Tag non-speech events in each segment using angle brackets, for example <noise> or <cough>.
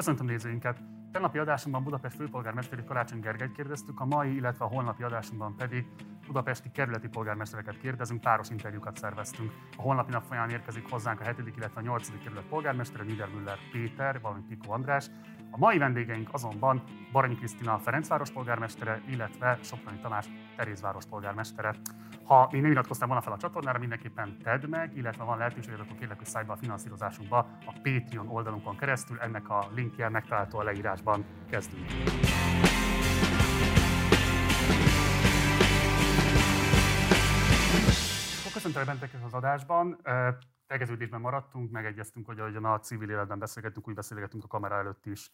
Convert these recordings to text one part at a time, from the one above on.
Köszöntöm nézőinket! Tegnapi adásunkban Budapest főpolgármesteri Karácsony Gergelyt kérdeztük, a mai, illetve a holnapi adásunkban pedig budapesti kerületi polgármestereket kérdezünk, páros interjúkat szerveztünk. A holnapi nap folyamán érkezik hozzánk a 7. illetve a 8. kerület polgármestere, Niedermüller Péter, valamint Piko András. A mai vendégeink azonban Baranyi Krisztina Ferencváros polgármestere, illetve Soproni Tamás Terézváros polgármestere. Ha még nem iratkoztál volna fel a csatornára, mindenképpen tedd meg, illetve van lehetőséged, akkor kérlek, hogy szállj be a finanszírozásunkba a Patreon oldalunkon keresztül. Ennek a linkje megtalálható a leírásban. Kezdünk! Köszöntelek benneteket az adásban. Tegeződésben maradtunk, megegyeztünk, hogy ahogyan a civil életben beszélgetünk, úgy beszélgetünk a kamera előtt is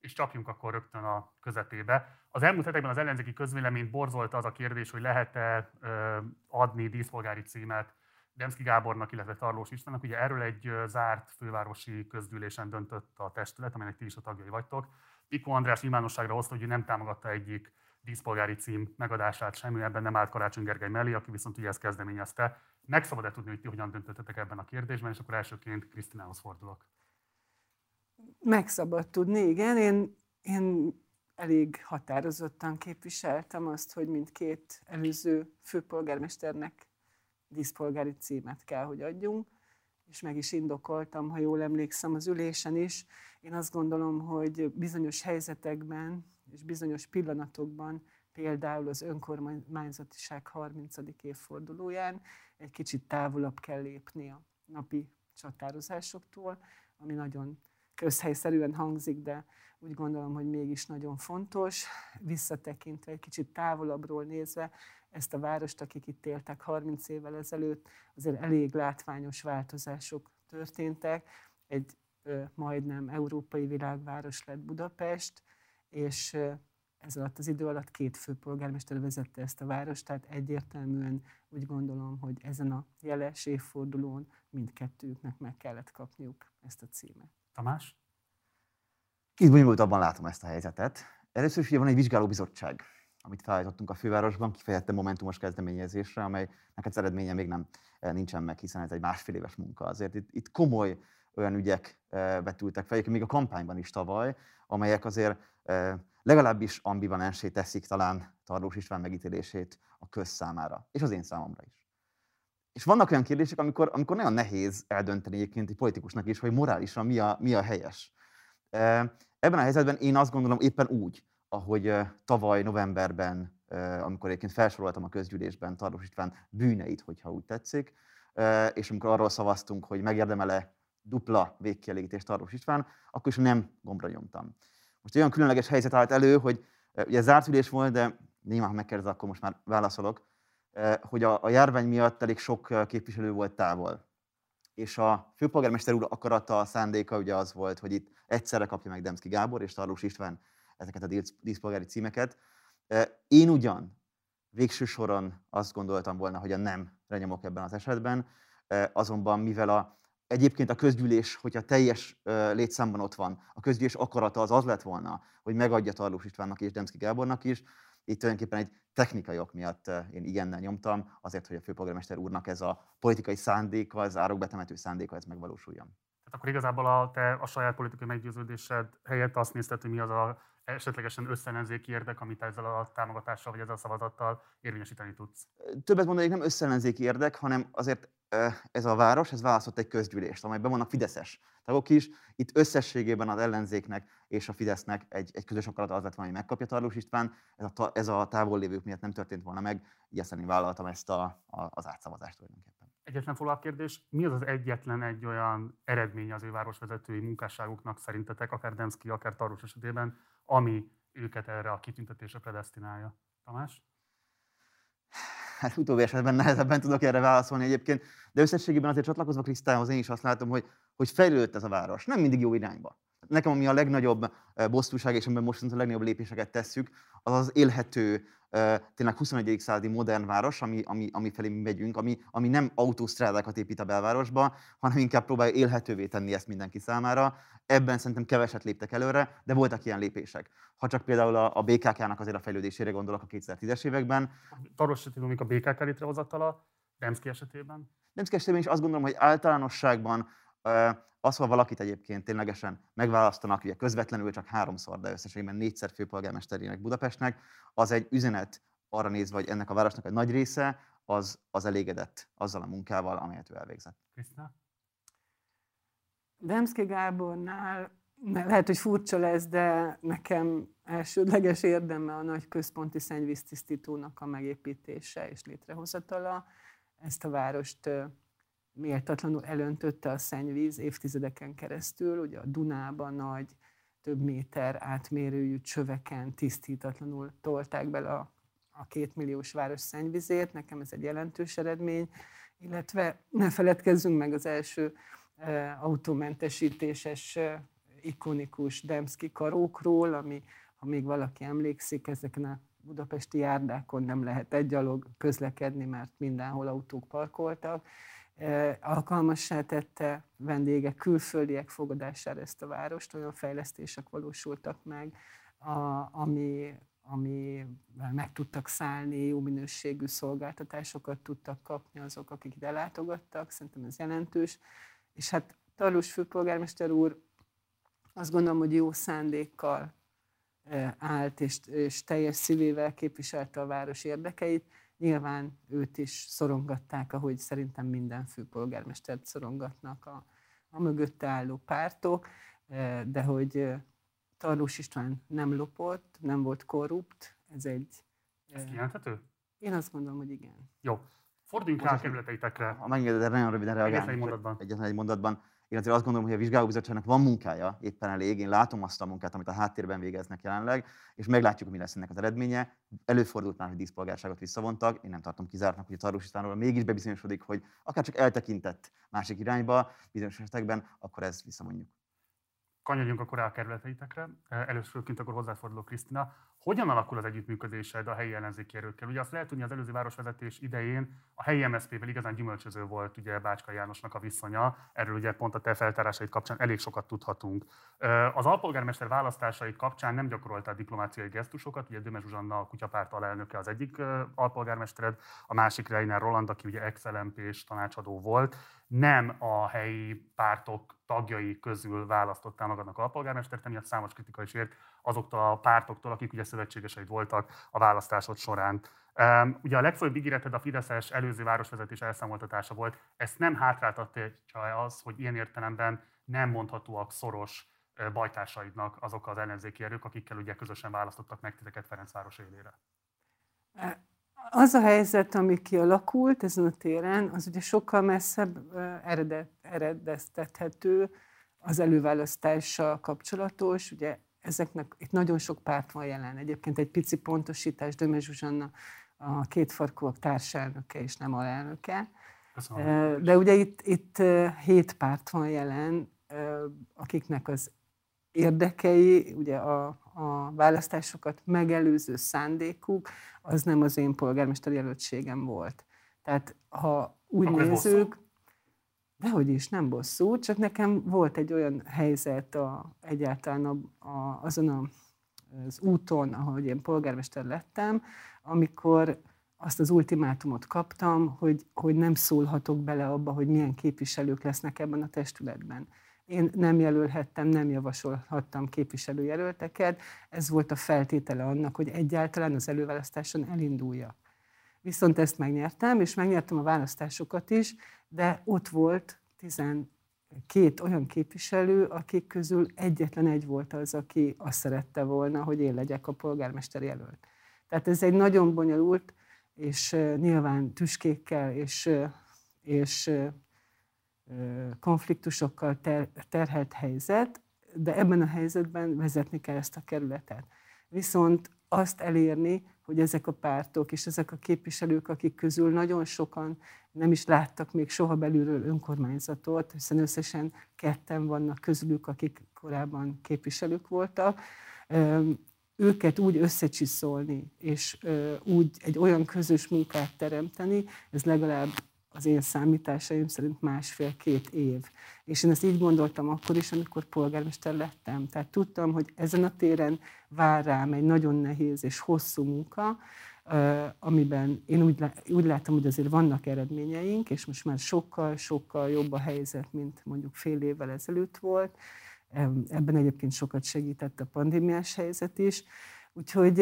és csapjunk akkor rögtön a közepébe. Az elmúlt hetekben az ellenzéki közvéleményt borzolta az a kérdés, hogy lehet-e adni díszpolgári címet Demszki Gábornak, illetve Tarlós Istvánnak. Ugye erről egy zárt fővárosi közgyűlésen döntött a testület, amelynek ti is a tagjai vagytok. Piko András nyilvánosságra hozta, hogy ő nem támogatta egyik díszpolgári cím megadását semmi, ebben nem állt Karácsony Gergely mellé, aki viszont ugye ezt kezdeményezte. Meg szabad-e tudni, hogy ti hogyan döntöttetek ebben a kérdésben, és akkor elsőként Krisztinához fordulok. Meg szabad tudni, igen. Én, én elég határozottan képviseltem azt, hogy mindkét előző főpolgármesternek díszpolgári címet kell, hogy adjunk, és meg is indokoltam, ha jól emlékszem az ülésen is. Én azt gondolom, hogy bizonyos helyzetekben és bizonyos pillanatokban, például az önkormányzatiság 30. évfordulóján egy kicsit távolabb kell lépni a napi csatározásoktól, ami nagyon közhelyszerűen hangzik, de úgy gondolom, hogy mégis nagyon fontos. Visszatekintve, egy kicsit távolabbról nézve, ezt a várost, akik itt éltek 30 évvel ezelőtt, azért elég látványos változások történtek. Egy ö, majdnem európai világváros lett Budapest, és ö, ez alatt az idő alatt két főpolgármester vezette ezt a várost, tehát egyértelműen úgy gondolom, hogy ezen a jeles évfordulón mindkettőjüknek meg kellett kapniuk ezt a címet. Tamás? Kicsit bonyolultabban látom ezt a helyzetet. Először is ugye van egy vizsgálóbizottság, amit felállítottunk a fővárosban, kifejezetten momentumos kezdeményezésre, amelynek az eredménye még nem eh, nincsen meg, hiszen ez egy másfél éves munka. Azért itt, itt komoly olyan ügyek eh, vetültek fel, még a kampányban is tavaly, amelyek azért eh, legalábbis ambivalensé teszik talán Tarlós István megítélését a közszámára, és az én számomra is. És vannak olyan kérdések, amikor, amikor nagyon nehéz eldönteni egyébként egy politikusnak is, hogy morálisan mi a, mi a helyes. Ebben a helyzetben én azt gondolom éppen úgy, ahogy tavaly novemberben, amikor egyébként felsoroltam a közgyűlésben Tarlós István bűneit, hogyha úgy tetszik, és amikor arról szavaztunk, hogy megérdemele dupla végkielégítést Tarlós István, akkor is nem gombra nyomtam. Most olyan különleges helyzet állt elő, hogy ugye zárt ülés volt, de némán, ha megkérdez, akkor most már válaszolok, hogy a, a járvány miatt elég sok képviselő volt távol. És a főpolgármester úr akarata, a szándéka ugye az volt, hogy itt egyszerre kapja meg Demszki Gábor és Tarlós István ezeket a díszpolgári címeket. Én ugyan végső soron azt gondoltam volna, hogy a nem renyomok ebben az esetben, azonban mivel a, egyébként a közgyűlés, hogyha teljes létszámban ott van, a közgyűlés akarata az az lett volna, hogy megadja Tarlós Istvánnak és Demszki Gábornak is, itt tulajdonképpen egy technikai ok miatt én igennel nyomtam, azért, hogy a főpolgármester úrnak ez a politikai szándéka, az árokbetemető szándéka, ez megvalósuljon. Tehát akkor igazából a, te a saját politikai meggyőződésed helyett azt nézted, hogy mi az a esetlegesen összellenzéki érdek, amit ezzel a támogatással vagy ezzel a szavazattal érvényesíteni tudsz? Többet mondanék, nem összellenzéki érdek, hanem azért ez a város, ez választott egy közgyűlést, amelyben vannak fideszes tagok is. Itt összességében az ellenzéknek és a Fidesznek egy, egy közös akarat az lett volna, hogy megkapja Tarlós István. Ez a, ez a távol lévők miatt nem történt volna meg, így vállaltam ezt a, a, az átszavazást tulajdonképpen. Egyetlen follow kérdés, mi az az egyetlen egy olyan eredmény az ő városvezetői munkásságuknak szerintetek, akár Demszki, akár Tarlós esetében, ami őket erre a kitüntetésre predestinálja? Tamás? hát utóbbi esetben nehezebben tudok erre válaszolni egyébként, de összességében azért csatlakozva Krisztához én is azt látom, hogy, hogy fejlődött ez a város, nem mindig jó irányba. Nekem ami a legnagyobb eh, bosszúság, és amiben most a legnagyobb lépéseket tesszük, az az élhető, tényleg 21. századi modern város, ami, ami, ami felé mi megyünk, ami, ami nem autósztrádákat épít a belvárosba, hanem inkább próbálja élhetővé tenni ezt mindenki számára. Ebben szerintem keveset léptek előre, de voltak ilyen lépések. Ha csak például a, a BKK-nak azért a fejlődésére gondolok a 2010-es években. Esetében, a BKK létrehozatala, Demszki esetében? Demszki esetében is azt gondolom, hogy általánosságban Az, ha valakit egyébként ténylegesen megválasztanak, ugye közvetlenül csak háromszor, de összességében négyszer főpolgármesterének Budapestnek, az egy üzenet arra nézve, hogy ennek a városnak egy nagy része az, az elégedett azzal a munkával, amelyet ő elvégzett. Krisztina? Demszki Gábornál lehet, hogy furcsa lesz, de nekem elsődleges érdeme a nagy központi szennyvíztisztítónak a megépítése és létrehozatala. Ezt a várost méltatlanul elöntötte a szennyvíz évtizedeken keresztül. Ugye a Dunában nagy, több méter átmérőjű csöveken tisztítatlanul tolták bele a, a két milliós város szennyvizét. Nekem ez egy jelentős eredmény, illetve ne feledkezzünk meg az első e, autómentesítéses e, ikonikus Demszki karókról, ami, ha még valaki emlékszik, ezeken a budapesti járdákon nem lehet egyalog közlekedni, mert mindenhol autók parkoltak. Alkalmassá tette vendégek, külföldiek fogadására ezt a várost, olyan fejlesztések valósultak meg, a, ami, ami meg tudtak szállni, jó minőségű szolgáltatásokat tudtak kapni azok, akik ide látogattak, szerintem ez jelentős. És hát Tarlós főpolgármester úr azt gondolom, hogy jó szándékkal állt, és, és teljes szívével képviselte a város érdekeit. Nyilván őt is szorongatták, ahogy szerintem minden főpolgármestert szorongatnak a, a mögötte álló pártok, de hogy Tarlós István nem lopott, nem volt korrupt, ez egy... Ez kijelenthető? Én azt gondolom, hogy igen. Jó. Forduljunk rá a kerületeitekre. Ha megengeded, nagyon röviden reagálni. egy mondatban. Egyetlen egy mondatban én azért azt gondolom, hogy a vizsgálóbizottságnak van munkája éppen elég. Én látom azt a munkát, amit a háttérben végeznek jelenleg, és meglátjuk, mi lesz ennek az eredménye. Előfordult már, hogy díszpolgárságot visszavontak. Én nem tartom kizártnak, hogy a Tarlós Istvánról mégis bebizonyosodik, hogy akár csak eltekintett másik irányba bizonyos esetekben, akkor ezt visszavonjuk. Kanyarodjunk akkor rá a kerületeitekre. Előszörként akkor hozzáforduló Krisztina. Hogyan alakul az együttműködésed a helyi ellenzéki erőkkel? Ugye azt lehet tudni, az előző városvezetés idején a helyi MSZP-vel igazán gyümölcsöző volt ugye Bácska Jánosnak a viszonya. Erről ugye pont a te feltárásait kapcsán elég sokat tudhatunk. Az alpolgármester választásait kapcsán nem gyakorolta a diplomáciai gesztusokat. Ugye Döme Zsuzsanna a kutyapárt alelnöke az egyik alpolgármestered, a másik Reiner Roland, aki ugye ex tanácsadó volt nem a helyi pártok tagjai közül választottál magadnak alpolgármestert, emiatt számos kritika is ért azoktól a pártoktól, akik ugye szövetségeseid voltak a választásod során. Um, ugye a legfőbb ígéreted a Fideszes előző városvezetés elszámoltatása volt. Ezt nem hátráltatja az, hogy ilyen értelemben nem mondhatóak szoros bajtársaidnak azok az ellenzéki erők, akikkel ugye közösen választottak meg titeket Ferencváros élére? Az a helyzet, ami kialakult ezen a téren, az ugye sokkal messzebb eredet, eredeztethető az előválasztással kapcsolatos. Ugye ezeknek itt nagyon sok párt van jelen. Egyébként egy pici pontosítás, Döme Zsuzsanna a kétfarkúak társelnöke és nem alelnöke. Köszönöm. De ugye itt, itt hét párt van jelen, akiknek az érdekei, ugye a, a választásokat megelőző szándékuk, az nem az én polgármester jelöltségem volt. Tehát ha úgy Akkor nézzük, dehogy is, nem bosszú, csak nekem volt egy olyan helyzet a, egyáltalán a, a, azon a, az úton, ahogy én polgármester lettem, amikor azt az ultimátumot kaptam, hogy, hogy nem szólhatok bele abba, hogy milyen képviselők lesznek ebben a testületben. Én nem jelölhettem, nem javasolhattam képviselőjelölteket. Ez volt a feltétele annak, hogy egyáltalán az előválasztáson elindulja. Viszont ezt megnyertem, és megnyertem a választásokat is, de ott volt 12 olyan képviselő, akik közül egyetlen egy volt az, aki azt szerette volna, hogy én legyek a polgármester jelölt. Tehát ez egy nagyon bonyolult, és nyilván tüskékkel és, és konfliktusokkal ter, terhelt helyzet, de ebben a helyzetben vezetni kell ezt a kerületet. Viszont azt elérni, hogy ezek a pártok és ezek a képviselők, akik közül nagyon sokan nem is láttak még soha belülről önkormányzatot, hiszen összesen ketten vannak közülük, akik korábban képviselők voltak, őket úgy összecsiszolni, és úgy egy olyan közös munkát teremteni, ez legalább az én számításaim szerint másfél-két év. És én ezt így gondoltam akkor is, amikor polgármester lettem. Tehát tudtam, hogy ezen a téren vár rám egy nagyon nehéz és hosszú munka, amiben én úgy, látom, hogy azért vannak eredményeink, és most már sokkal-sokkal jobb a helyzet, mint mondjuk fél évvel ezelőtt volt. Ebben egyébként sokat segített a pandémiás helyzet is. Úgyhogy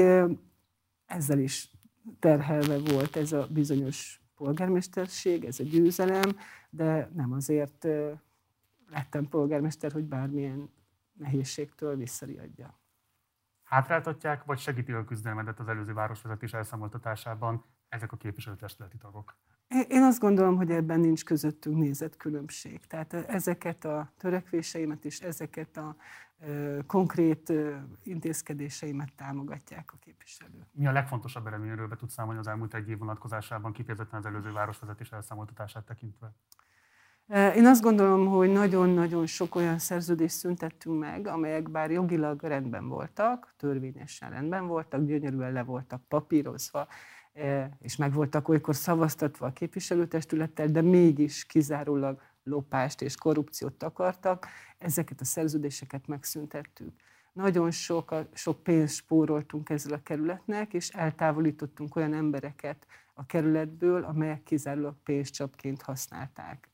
ezzel is terhelve volt ez a bizonyos polgármesterség, ez a győzelem, de nem azért lettem polgármester, hogy bármilyen nehézségtől visszariadja. Hátráltatják, vagy segíti a küzdelmedet az előző városvezetés elszámoltatásában ezek a képviselőtestületi tagok? Én azt gondolom, hogy ebben nincs közöttünk nézetkülönbség. Tehát ezeket a törekvéseimet és ezeket a konkrét intézkedéseimet támogatják a képviselők. Mi a legfontosabb eredményről be tudsz számolni az elmúlt egy év vonatkozásában, kifejezetten az előző városvezetés elszámoltatását tekintve? Én azt gondolom, hogy nagyon-nagyon sok olyan szerződést szüntettünk meg, amelyek bár jogilag rendben voltak, törvényesen rendben voltak, gyönyörűen le voltak papírozva, és meg voltak olykor szavaztatva a képviselőtestülettel, de mégis kizárólag lopást és korrupciót akartak, ezeket a szerződéseket megszüntettük. Nagyon sok, sok pénzt spóroltunk ezzel a kerületnek, és eltávolítottunk olyan embereket a kerületből, amelyek kizárólag pénzcsapként használták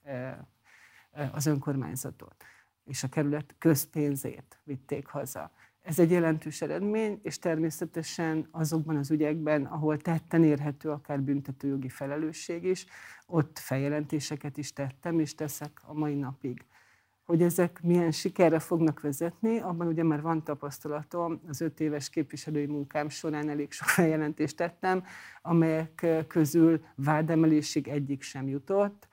az önkormányzatot, és a kerület közpénzét vitték haza. Ez egy jelentős eredmény, és természetesen azokban az ügyekben, ahol tetten érhető akár büntetőjogi felelősség is, ott feljelentéseket is tettem, és teszek a mai napig. Hogy ezek milyen sikerre fognak vezetni, abban ugye már van tapasztalatom, az öt éves képviselői munkám során elég sok <laughs> feljelentést tettem, amelyek közül vádemelésig egyik sem jutott,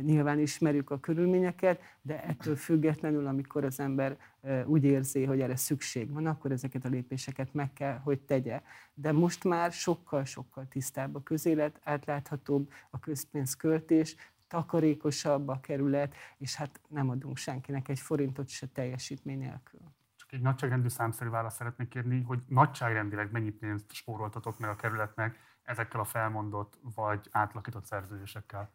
nyilván ismerjük a körülményeket, de ettől függetlenül, amikor az ember úgy érzi, hogy erre szükség van, akkor ezeket a lépéseket meg kell, hogy tegye. De most már sokkal-sokkal tisztább a közélet, átláthatóbb a közpénzköltés, takarékosabb a kerület, és hát nem adunk senkinek egy forintot se teljesítmény nélkül. Csak egy nagyságrendű számszerű választ szeretnék kérni, hogy nagyságrendileg mennyi pénzt spóroltatok meg a kerületnek ezekkel a felmondott vagy átlakított szerződésekkel?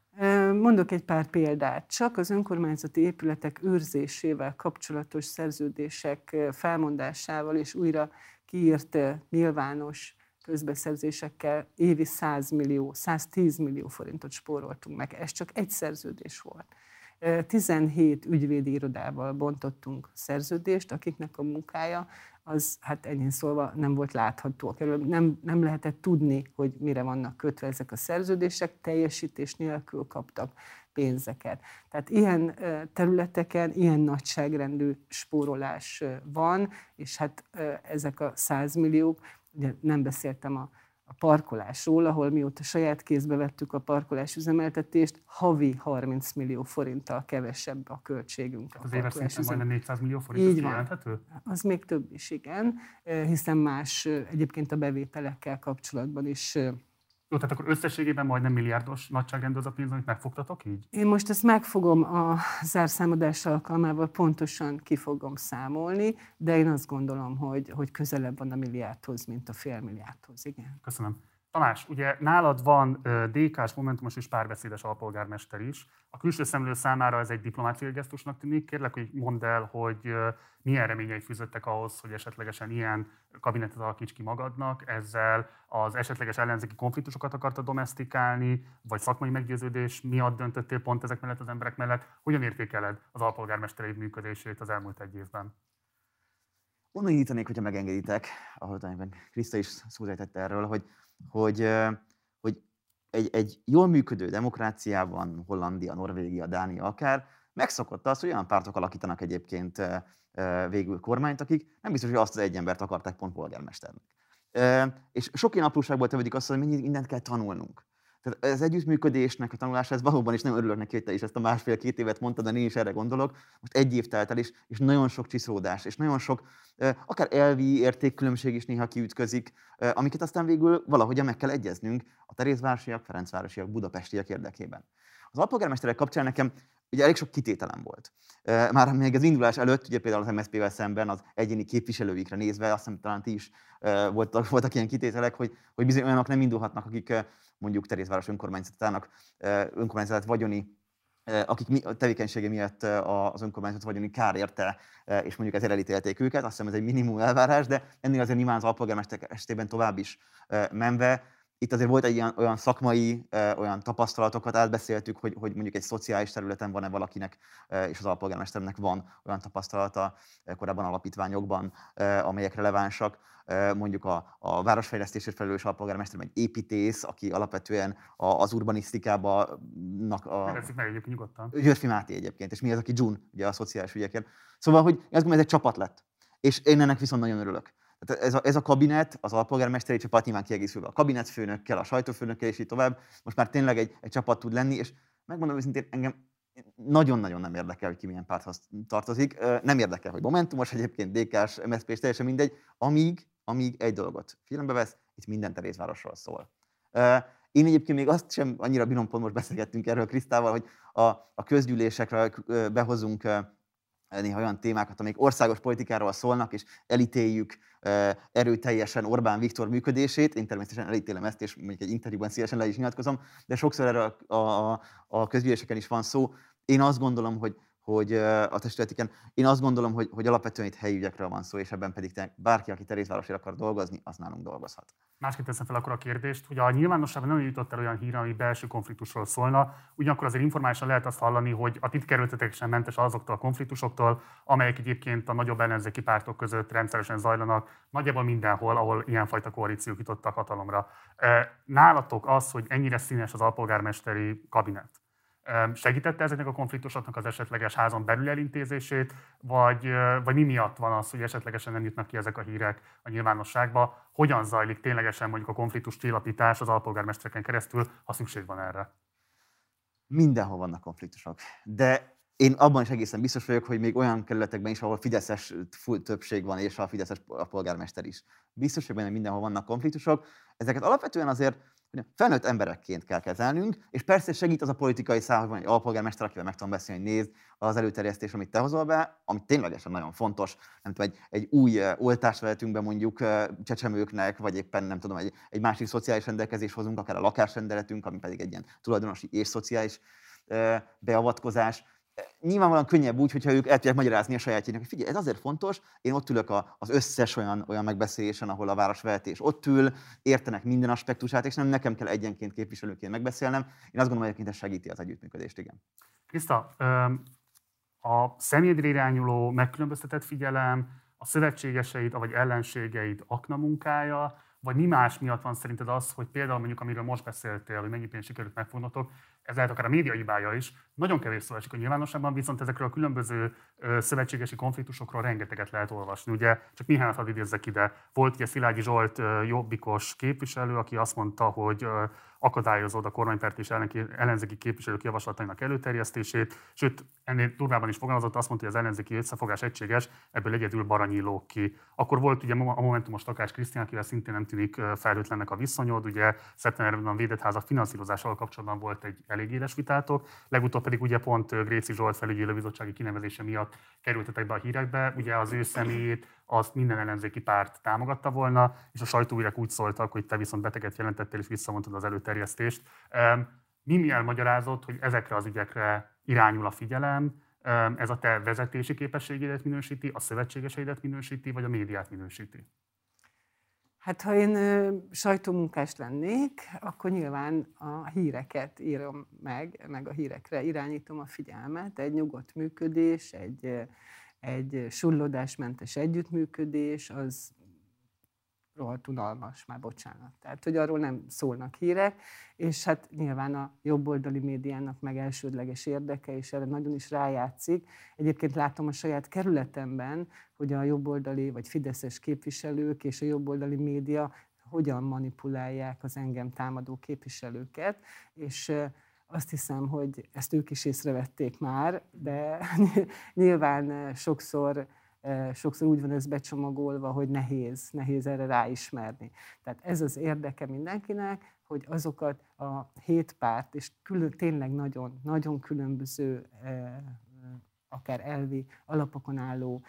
Mondok egy pár példát. Csak az önkormányzati épületek őrzésével kapcsolatos szerződések felmondásával és újra kiírt nyilvános közbeszerzésekkel évi 100 millió, 110 millió forintot spóroltunk meg. Ez csak egy szerződés volt. 17 ügyvédi irodával bontottunk szerződést, akiknek a munkája az hát ennyi szólva nem volt látható. Nem, nem lehetett tudni, hogy mire vannak kötve ezek a szerződések, teljesítés nélkül kaptak pénzeket. Tehát ilyen területeken ilyen nagyságrendű spórolás van, és hát ezek a 100 milliók, ugye nem beszéltem a a parkolásról, ahol mióta saját kézbe vettük a parkolás üzemeltetést, havi 30 millió forinttal kevesebb a költségünk. Az éves szinten majdnem 400 millió forint, Így van. Az még több is, igen, hiszen más egyébként a bevételekkel kapcsolatban is jó, tehát akkor összességében majdnem milliárdos nagyságrendű az a pénz, amit megfogtatok így? Én most ezt megfogom a zárszámadás alkalmával, pontosan ki fogom számolni, de én azt gondolom, hogy, hogy közelebb van a milliárdhoz, mint a fél milliárdhoz. Igen. Köszönöm. Tamás, ugye nálad van DK-s, Momentumos és párbeszédes alpolgármester is. A külső szemlő számára ez egy diplomáciai gesztusnak tűnik. Kérlek, hogy mondd el, hogy milyen reményei fűzöttek ahhoz, hogy esetlegesen ilyen kabinetet alakíts ki magadnak, ezzel az esetleges ellenzéki konfliktusokat akarta domestikálni, vagy szakmai meggyőződés miatt döntöttél pont ezek mellett az emberek mellett. Hogyan értékeled az alpolgármestereid működését az elmúlt egy évben? Onnan nyítanék, hogyha megengeditek, ahogy Krista is szózejtette erről, hogy hogy, hogy egy, egy jól működő demokráciában, Hollandia, Norvégia, Dánia akár, megszokott az, hogy olyan pártok alakítanak egyébként végül kormányt, akik nem biztos, hogy azt az egy embert akarták pont polgármesternek. És sok ilyen apróságból tevődik azt, hogy mindent kell tanulnunk. Tehát az együttműködésnek a tanulása, ez valóban is nem örülök neki, hogy te is ezt a másfél-két évet mondtad, de én is erre gondolok. Most egy év telt el, és, és nagyon sok csiszódás, és nagyon sok, akár elvi értékkülönbség is néha kiütközik, amiket aztán végül valahogyan meg kell egyeznünk a Terézvárosiak, Ferencvárosiak, budapestiek érdekében. Az alpolgármesterek kapcsán nekem ugye elég sok kitételem volt. Már még az indulás előtt, ugye például az MSZP-vel szemben az egyéni képviselőikre nézve, azt hiszem talán ti is voltak, voltak ilyen kitételek, hogy, hogy bizony olyanok nem indulhatnak, akik mondjuk Terézváros önkormányzatának önkormányzat vagyoni akik tevékenysége miatt az önkormányzat vagyoni kár érte, és mondjuk ezért elítélték őket, azt hiszem ez egy minimum elvárás, de ennél azért nyilván az alpolgármester estében tovább is menve itt azért volt egy ilyen, olyan szakmai, olyan tapasztalatokat átbeszéltük, hogy, hogy mondjuk egy szociális területen van-e valakinek, és az alpolgármesternek van olyan tapasztalata korábban alapítványokban, amelyek relevánsak. Mondjuk a, a városfejlesztésért felelős alpolgármester, vagy építész, aki alapvetően az urbanisztikában... A... Nevezzük meg egyébként nyugodtan. Györfi Máté egyébként, és mi az, aki June, ugye a szociális ügyekért. Szóval, hogy ezt ez egy csapat lett. És én ennek viszont nagyon örülök. Tehát ez a, ez a kabinet, az alpolgármesteri csapat nyilván kiegészülve a kabinetfőnökkel, a sajtófőnökkel és így tovább, most már tényleg egy, egy csapat tud lenni, és megmondom őszintén, engem nagyon-nagyon nem érdekel, hogy ki milyen párthoz tartozik. Nem érdekel, hogy Momentumos egyébként, DK-s, MSZP, teljesen mindegy, amíg, amíg egy dolgot figyelembe vesz, itt minden Terézvárosról szól. Én egyébként még azt sem annyira bírom, pont most beszélgettünk erről Krisztával, hogy a, a közgyűlésekre behozunk néha olyan témákat, amik országos politikáról szólnak, és elítéljük erőteljesen Orbán Viktor működését. Én természetesen elítélem ezt, és mondjuk egy interjúban szívesen le is nyilatkozom, de sokszor erről a, a, a közgyűléseken is van szó. Én azt gondolom, hogy hogy a testületiken. Én azt gondolom, hogy, hogy alapvetően itt helyi ügyekről van szó, és ebben pedig te, bárki, aki Terézvárosért akar dolgozni, az nálunk dolgozhat. Másként teszem fel akkor a kérdést, hogy a nyilvánosságban nem jutott el olyan hír, ami belső konfliktusról szólna, ugyanakkor azért informálisan lehet azt hallani, hogy a titkerültetek sem mentes azoktól a konfliktusoktól, amelyek egyébként a nagyobb ellenzéki pártok között rendszeresen zajlanak, nagyjából mindenhol, ahol ilyenfajta koalíciók jutottak hatalomra. Nálatok az, hogy ennyire színes az alpolgármesteri kabinet, Segítette ezeknek a konfliktusoknak az esetleges házon belül elintézését, vagy, vagy mi miatt van az, hogy esetlegesen nem jutnak ki ezek a hírek a nyilvánosságba? Hogyan zajlik ténylegesen mondjuk a konfliktus csillapítás az alpolgármestereken keresztül, ha szükség van erre? Mindenhol vannak konfliktusok. De én abban is egészen biztos vagyok, hogy még olyan kerületekben is, ahol Fideszes többség van, és a Fideszes a polgármester is. Biztos, hogy benne mindenhol vannak konfliktusok. Ezeket alapvetően azért felnőtt emberekként kell kezelnünk, és persze segít az a politikai van egy alpolgármester, akivel meg tudom beszélni, hogy nézd az előterjesztés, amit te hozol be, ami ténylegesen nagyon fontos. Nem tudom, egy, egy új oltást vehetünk be mondjuk csecsemőknek, vagy éppen nem tudom, egy, egy másik szociális rendelkezés hozunk, akár a lakásrendeletünk, ami pedig egy ilyen tulajdonosi és szociális beavatkozás nyilvánvalóan könnyebb úgy, hogyha ők el tudják magyarázni a sajátjának, hogy figyelj, ez azért fontos, én ott ülök az összes olyan, olyan megbeszélésen, ahol a városvezetés ott ül, értenek minden aspektusát, és nem nekem kell egyenként képviselőként megbeszélnem. Én azt gondolom, hogy ez segíti az együttműködést, igen. Kriszta, a személyedre irányuló megkülönböztetett figyelem, a szövetségeseid, vagy ellenségeid aknamunkája, vagy mi más miatt van szerinted az, hogy például mondjuk, amiről most beszéltél, hogy mennyi pénzt sikerült megfognotok, ez lehet akár a média hibája is, nagyon kevés szó esik a nyilvánosságban, viszont ezekről a különböző szövetségesi konfliktusokról rengeteget lehet olvasni. Ugye, csak néhányat hadd idézzek ide. Volt ugye Szilágyi Zsolt jobbikos képviselő, aki azt mondta, hogy akadályozod a kormánypárt és ellenzéki képviselők javaslatainak előterjesztését, sőt, ennél durvában is fogalmazott, azt mondta, hogy az ellenzéki összefogás egységes, ebből egyedül Baranyi lóg ki. Akkor volt ugye a Momentumos Takás Krisztián, akivel szintén nem tűnik felhőtlennek a viszonyod, ugye szeptemberben a védett házak finanszírozásával kapcsolatban volt egy elég éles vitátok, legutóbb pedig ugye pont Gréci Zsolt felügyelőbizottsági kinevezése miatt kerültetek be a hírekbe, ugye az ő személyét azt minden ellenzéki párt támogatta volna, és a sajtóírek úgy szóltak, hogy te viszont beteget jelentettél és visszamondtad az előterjesztést. Mi mi elmagyarázott, hogy ezekre az ügyekre irányul a figyelem, ez a te vezetési képességedet minősíti, a szövetségeseidet minősíti, vagy a médiát minősíti? Hát ha én sajtómunkás lennék, akkor nyilván a híreket írom meg, meg a hírekre irányítom a figyelmet. Egy nyugodt működés, egy, egy sullódásmentes együttműködés, az rohadt unalmas, már bocsánat. Tehát, hogy arról nem szólnak hírek, és hát nyilván a jobboldali médiának meg elsődleges érdeke, és erre nagyon is rájátszik. Egyébként látom a saját kerületemben, hogy a jobboldali vagy fideszes képviselők és a jobboldali média hogyan manipulálják az engem támadó képviselőket, és azt hiszem, hogy ezt ők is észrevették már, de <laughs> nyilván sokszor sokszor úgy van ez becsomagolva, hogy nehéz, nehéz erre ráismerni. Tehát ez az érdeke mindenkinek, hogy azokat a hét párt, és külön, tényleg nagyon, nagyon különböző, akár elvi alapokon álló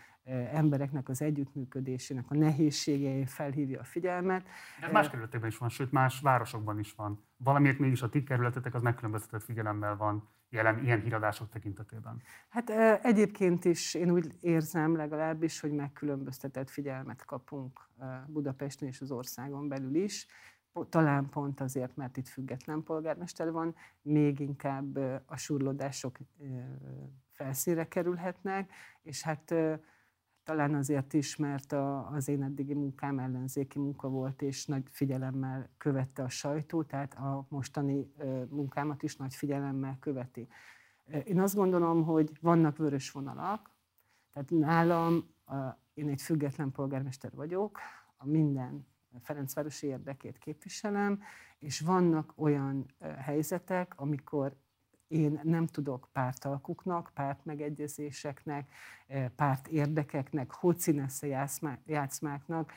embereknek az együttműködésének a nehézségei felhívja a figyelmet. Ez más kerületekben is van, sőt más városokban is van. Valamiért mégis a ti kerületetek az megkülönböztetett figyelemmel van jelen ilyen híradások tekintetében? Hát egyébként is én úgy érzem legalábbis, hogy megkülönböztetett figyelmet kapunk Budapesten és az országon belül is. talán pont azért, mert itt független polgármester van, még inkább a surlódások felszínre kerülhetnek, és hát talán azért is, mert a, az én eddigi munkám ellenzéki munka volt, és nagy figyelemmel követte a sajtó, tehát a mostani munkámat is nagy figyelemmel követi. Én azt gondolom, hogy vannak vörös vonalak, tehát nálam, én egy független polgármester vagyok, a minden Ferencvárosi érdekét képviselem, és vannak olyan helyzetek, amikor én nem tudok pártalkuknak, pártmegegyezéseknek, párt érdekeknek, hocinesze játszmáknak,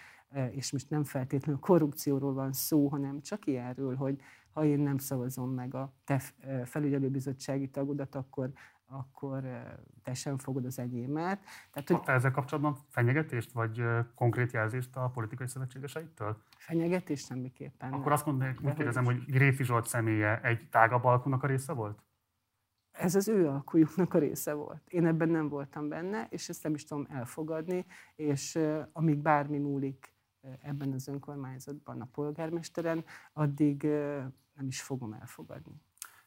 és most nem feltétlenül korrupcióról van szó, hanem csak ilyenről, hogy ha én nem szavazom meg a te felügyelőbizottsági tagodat, akkor akkor te sem fogod az enyémet. Tehát, hogy... ezzel kapcsolatban fenyegetést, vagy konkrét jelzést a politikai szövetségeseittől? Fenyegetést semmiképpen. Akkor azt mondanék, úgy kérdezem, hogy Gréfi Zsolt személye egy tágabb alkunak a része volt? Ez az ő alkujuknak a része volt. Én ebben nem voltam benne, és ezt nem is tudom elfogadni, és amíg bármi múlik ebben az önkormányzatban a polgármesteren, addig nem is fogom elfogadni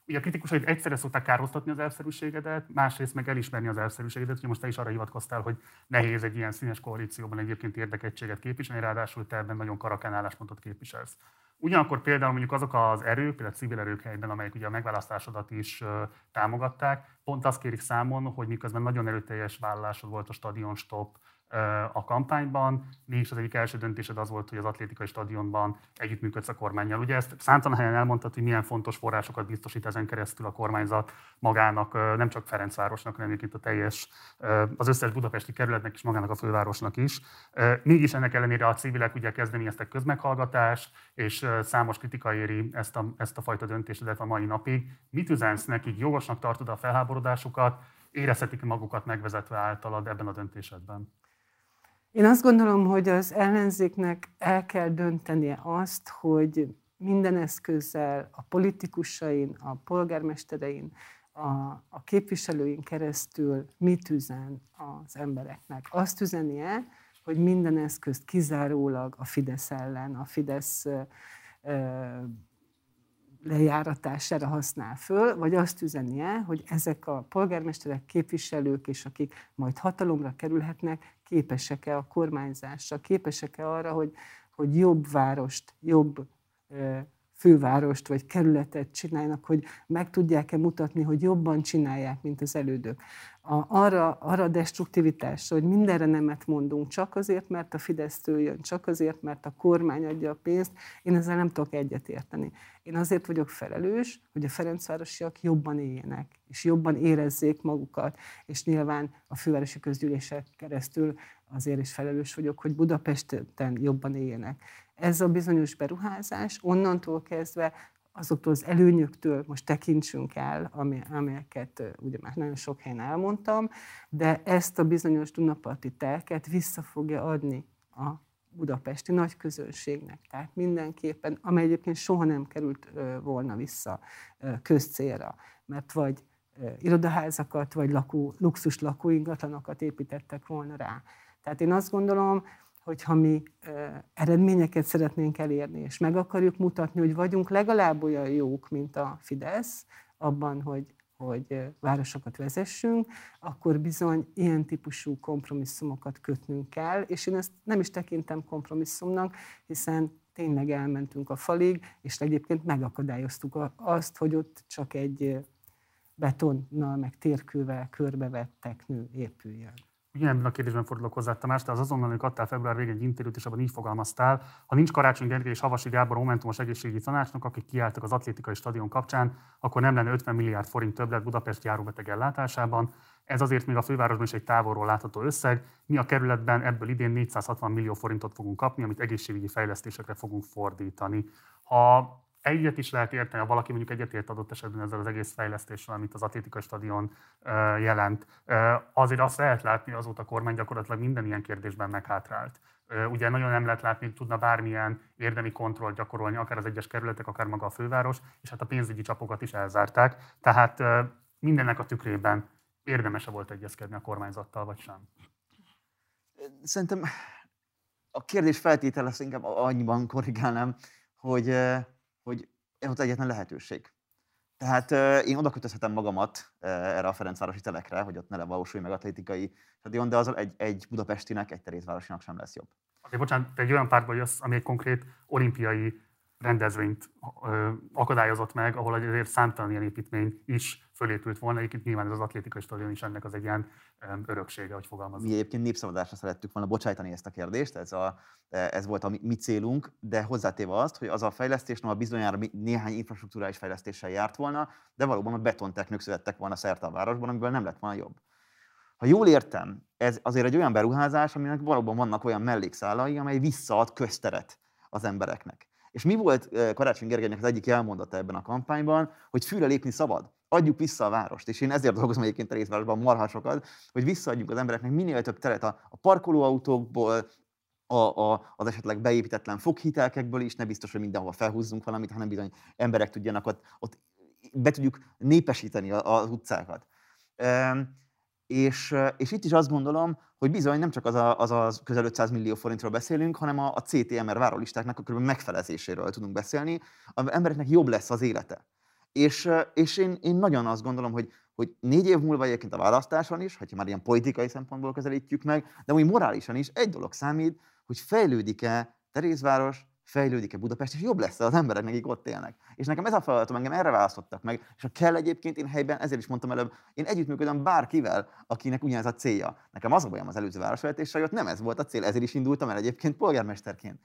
ugye a kritikusai egyszerre szokták károztatni az elszerűségedet, másrészt meg elismerni az elszerűségedet. Ugye most te is arra hivatkoztál, hogy nehéz egy ilyen színes koalícióban egyébként érdekegységet képviselni, ráadásul te ebben nagyon karakán álláspontot képviselsz. Ugyanakkor például mondjuk azok az erők, például civil erők helyben, amelyek ugye a megválasztásodat is támogatták, pont azt kérik számon, hogy miközben nagyon erőteljes vállalásod volt a stadion stop, a kampányban. Mégis az egyik első döntésed az volt, hogy az atlétikai stadionban együttműködsz a kormányjal. Ugye ezt számtalan helyen elmondtad, hogy milyen fontos forrásokat biztosít ezen keresztül a kormányzat magának, nem csak Ferencvárosnak, hanem egyébként a teljes, az összes budapesti kerületnek és magának a fővárosnak is. Mégis ennek ellenére a civilek ugye kezdeményeztek közmeghallgatást, és számos kritika éri ezt a, ezt a fajta döntésedet a mai napig. Mit üzensz nekik? Jogosnak tartod a felháborodásukat? Érezhetik magukat megvezetve általad ebben a döntésedben? Én azt gondolom, hogy az ellenzéknek el kell döntenie azt, hogy minden eszközzel, a politikusain, a polgármesterein, a, a képviselőin keresztül mit üzen az embereknek. Azt üzenie, hogy minden eszközt kizárólag a Fidesz ellen, a Fidesz lejáratására használ föl, vagy azt üzenie, hogy ezek a polgármesterek, képviselők, és akik majd hatalomra kerülhetnek, képesek-e a kormányzásra, képesek-e arra, hogy, hogy jobb várost, jobb fővárost vagy kerületet csinálnak, hogy meg tudják-e mutatni, hogy jobban csinálják, mint az elődök. A, arra, arra a destruktivitásra, hogy mindenre nemet mondunk, csak azért, mert a fidesz jön, csak azért, mert a kormány adja a pénzt, én ezzel nem tudok egyetérteni. Én azért vagyok felelős, hogy a Ferencvárosiak jobban éljenek, és jobban érezzék magukat, és nyilván a fővárosi közgyűlések keresztül azért is felelős vagyok, hogy Budapesten jobban éljenek ez a bizonyos beruházás onnantól kezdve azoktól az előnyöktől most tekintsünk el, amelyeket ugye már nagyon sok helyen elmondtam, de ezt a bizonyos Dunaparti telket vissza fogja adni a budapesti nagy közönségnek. Tehát mindenképpen, amely egyébként soha nem került volna vissza közcélra, mert vagy irodaházakat, vagy lakó, luxus lakóingatlanokat építettek volna rá. Tehát én azt gondolom, hogyha mi eredményeket szeretnénk elérni, és meg akarjuk mutatni, hogy vagyunk legalább olyan jók, mint a Fidesz, abban, hogy, hogy városokat vezessünk, akkor bizony ilyen típusú kompromisszumokat kötnünk kell, és én ezt nem is tekintem kompromisszumnak, hiszen tényleg elmentünk a falig, és egyébként megakadályoztuk azt, hogy ott csak egy betonnal, meg térkővel körbevett teknő épüljön ugyanebben a kérdésben fordulok hozzá, Tamás, te az azonnal, adtál február végén egy interjút, és abban így fogalmaztál, ha nincs Karácsony Gergely és Havasi Gábor Momentumos egészségügyi tanácsnak, akik kiálltak az atlétikai stadion kapcsán, akkor nem lenne 50 milliárd forint többlet Budapest járóbeteg ellátásában. Ez azért még a fővárosban is egy távolról látható összeg. Mi a kerületben ebből idén 460 millió forintot fogunk kapni, amit egészségügyi fejlesztésekre fogunk fordítani. Ha egyet is lehet érteni, ha valaki mondjuk egyetért adott esetben ezzel az egész fejlesztéssel, amit az atlétikai stadion jelent. Azért azt lehet látni, azóta a kormány gyakorlatilag minden ilyen kérdésben meghátrált. Ugye nagyon nem lehet látni, hogy tudna bármilyen érdemi kontrollt gyakorolni, akár az egyes kerületek, akár maga a főváros, és hát a pénzügyi csapokat is elzárták. Tehát mindennek a tükrében érdemese volt egyezkedni a kormányzattal, vagy sem? Szerintem a kérdés feltétele inkább annyiban korrigálnám, hogy, hogy ott egyetlen lehetőség. Tehát én oda kötözhetem magamat erre a Ferencvárosi telekre, hogy ott ne levalósulj meg atlétikai stadion, de az egy, egy budapestinek, egy Terézvárosinak sem lesz jobb. Azért bocsánat, te egy olyan pártból jössz, ami egy konkrét olimpiai rendezvényt ö, akadályozott meg, ahol azért számtalan ilyen építmény is fölépült volna. Egyébként nyilván az atlétikai stadion is ennek az egy ilyen öröksége, hogy fogalmazunk. Mi egyébként népszavazásra szerettük volna bocsájtani ezt a kérdést, ez, a, ez volt a mi célunk, de hozzátéve azt, hogy az a fejlesztés a bizonyára néhány infrastruktúrális fejlesztéssel járt volna, de valóban a betonteknők születtek volna szerte a városban, amiből nem lett volna jobb. Ha jól értem, ez azért egy olyan beruházás, aminek valóban vannak olyan mellékszálai, amely visszaad közteret az embereknek. És mi volt Karácsony Gergelynek az egyik elmondata ebben a kampányban, hogy fűre lépni szabad. Adjuk vissza a várost. És én ezért dolgozom egyébként a részvárosban marha sokat, hogy visszaadjuk az embereknek minél több teret a, a parkolóautókból, a, a, az esetleg beépítetlen foghitelkekből is, ne biztos, hogy mindenhol felhúzzunk valamit, hanem bizony emberek tudjanak ott, ott be tudjuk népesíteni az utcákat. És, és itt is azt gondolom, hogy bizony nem csak az a, az a közel 500 millió forintról beszélünk, hanem a, a CTMR várólistáknak a kb. megfelezéséről tudunk beszélni. Az embereknek jobb lesz az élete. És, és én, én nagyon azt gondolom, hogy, hogy négy év múlva egyébként a választáson is, hogyha már ilyen politikai szempontból közelítjük meg, de úgy morálisan is egy dolog számít, hogy fejlődik-e Terézváros, fejlődik-e Budapest, és jobb lesz az emberek, akik ott élnek. És nekem ez a feladatom, engem erre választottak meg, és ha kell egyébként, én helyben, ezért is mondtam előbb, én együttműködöm bárkivel, akinek ugyanez a célja. Nekem az a bajom az előző városvezetéssel, hogy ott nem ez volt a cél, ezért is indultam el egyébként polgármesterként.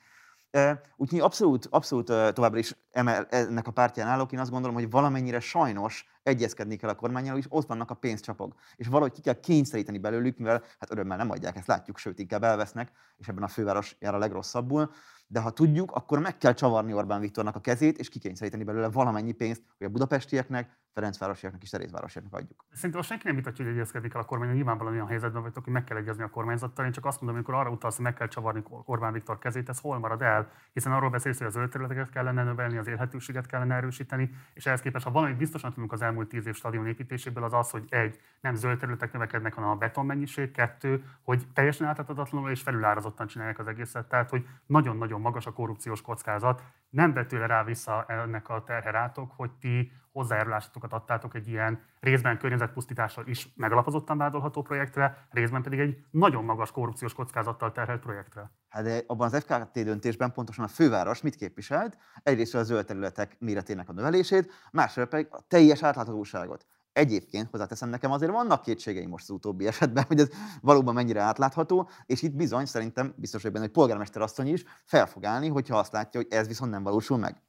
Úgyhogy abszolút, abszolút továbbra is emel, ennek a pártján állok. Én azt gondolom, hogy valamennyire sajnos egyezkedni kell a kormányjal, és ott vannak a pénzcsapok. És valahogy ki kell kényszeríteni belőlük, mivel hát örömmel nem adják, ezt látjuk, sőt inkább elvesznek, és ebben a főváros jár a legrosszabbul de ha tudjuk, akkor meg kell csavarni Orbán Viktornak a kezét, és kikényszeríteni belőle valamennyi pénzt, hogy a budapestieknek, Ferencvárosiaknak és Terézvárosiaknak adjuk. Szerintem most senki nem vitatja, hogy egyezkedni kell a kormány, nyilvánvalóan olyan helyzetben vagytok, hogy meg kell egyezni a kormányzattal. Én csak azt mondom, amikor arra utalsz, hogy meg kell csavarni Orbán Viktor kezét, ez hol marad el? Hiszen arról beszélsz, hogy az zöld területeket kellene növelni, az élhetőséget kellene erősíteni, és ehhez képest, ha valamit biztosan tudunk az elmúlt tíz év stadion építéséből, az az, hogy egy, nem zöld területek növekednek, hanem a betonmennyiség, kettő, hogy teljesen átláthatatlanul és felülárazottan csinálják az egészet. Tehát, hogy nagyon-nagyon magas a korrupciós kockázat. Nem vetőle rá vissza ennek a terherátok, hogy ti hozzájárulásokat adtátok egy ilyen részben környezetpusztítással is megalapozottan vádolható projektre, részben pedig egy nagyon magas korrupciós kockázattal terhelt projektre. Hát de abban az FKT döntésben pontosan a főváros mit képviselt? Egyrészt a zöld területek méretének a növelését, másrészt pedig a teljes átláthatóságot. Egyébként hozzáteszem, nekem azért vannak kétségeim most az utóbbi esetben, hogy ez valóban mennyire átlátható, és itt bizony szerintem biztos, hogy benne, hogy polgármester asszony is fel fog állni, hogyha azt látja, hogy ez viszont nem valósul meg.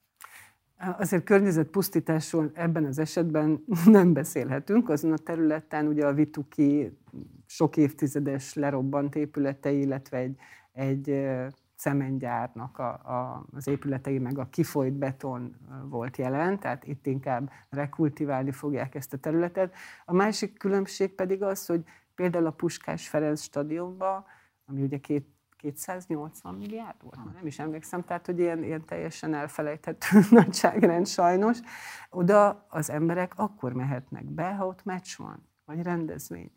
Azért környezetpusztításról ebben az esetben <laughs> nem beszélhetünk. Azon a területen ugye a Vituki sok évtizedes lerobbant épületei, illetve egy, egy cementgyárnak a, a, az épületei, meg a kifolyt beton volt jelen, tehát itt inkább rekultiválni fogják ezt a területet. A másik különbség pedig az, hogy például a Puskás Ferenc stadionban, ami ugye két 280 milliárd volt, nem is emlékszem, tehát hogy ilyen, ilyen teljesen elfelejthető <laughs> nagyságrend sajnos. Oda az emberek akkor mehetnek be, ha ott meccs van, vagy rendezvény.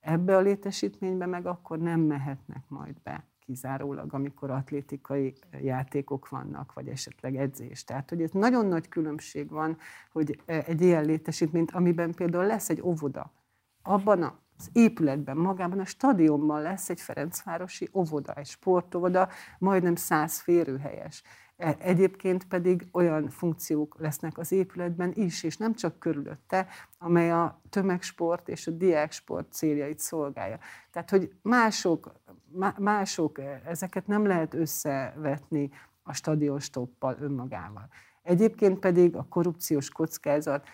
Ebbe a létesítménybe meg akkor nem mehetnek majd be kizárólag, amikor atlétikai játékok vannak, vagy esetleg edzés. Tehát, hogy ez nagyon nagy különbség van, hogy egy ilyen létesítményt, amiben például lesz egy óvoda, abban a az épületben, magában a stadionban lesz egy Ferencvárosi óvoda, egy sportovoda, majdnem száz férőhelyes. E, egyébként pedig olyan funkciók lesznek az épületben is, és nem csak körülötte, amely a tömegsport és a diáksport céljait szolgálja. Tehát, hogy mások, mások e, ezeket nem lehet összevetni a stadion stoppal önmagával. Egyébként pedig a korrupciós kockázat,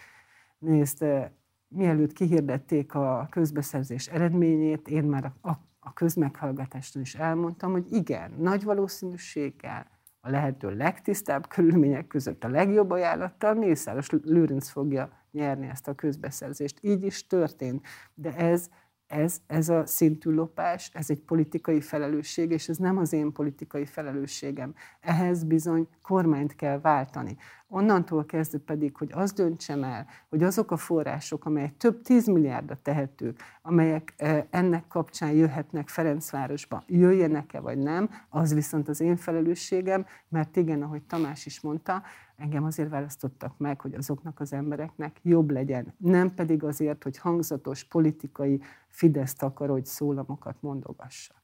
nézd, e, mielőtt kihirdették a közbeszerzés eredményét, én már a, a közmeghallgatáson is elmondtam, hogy igen, nagy valószínűséggel a lehető legtisztább körülmények között a legjobb ajánlattal Mészáros Lőrinc fogja nyerni ezt a közbeszerzést. Így is történt, de ez ez, ez a szintű lopás, ez egy politikai felelősség, és ez nem az én politikai felelősségem. Ehhez bizony kormányt kell váltani. Onnantól kezdve pedig, hogy az döntsem el, hogy azok a források, amelyek több tízmilliárdra tehetők, amelyek e, ennek kapcsán jöhetnek Ferencvárosba, jöjjenek-e vagy nem, az viszont az én felelősségem, mert igen, ahogy Tamás is mondta, engem azért választottak meg, hogy azoknak az embereknek jobb legyen, nem pedig azért, hogy hangzatos politikai Fidesz takarodj szólamokat mondogassa.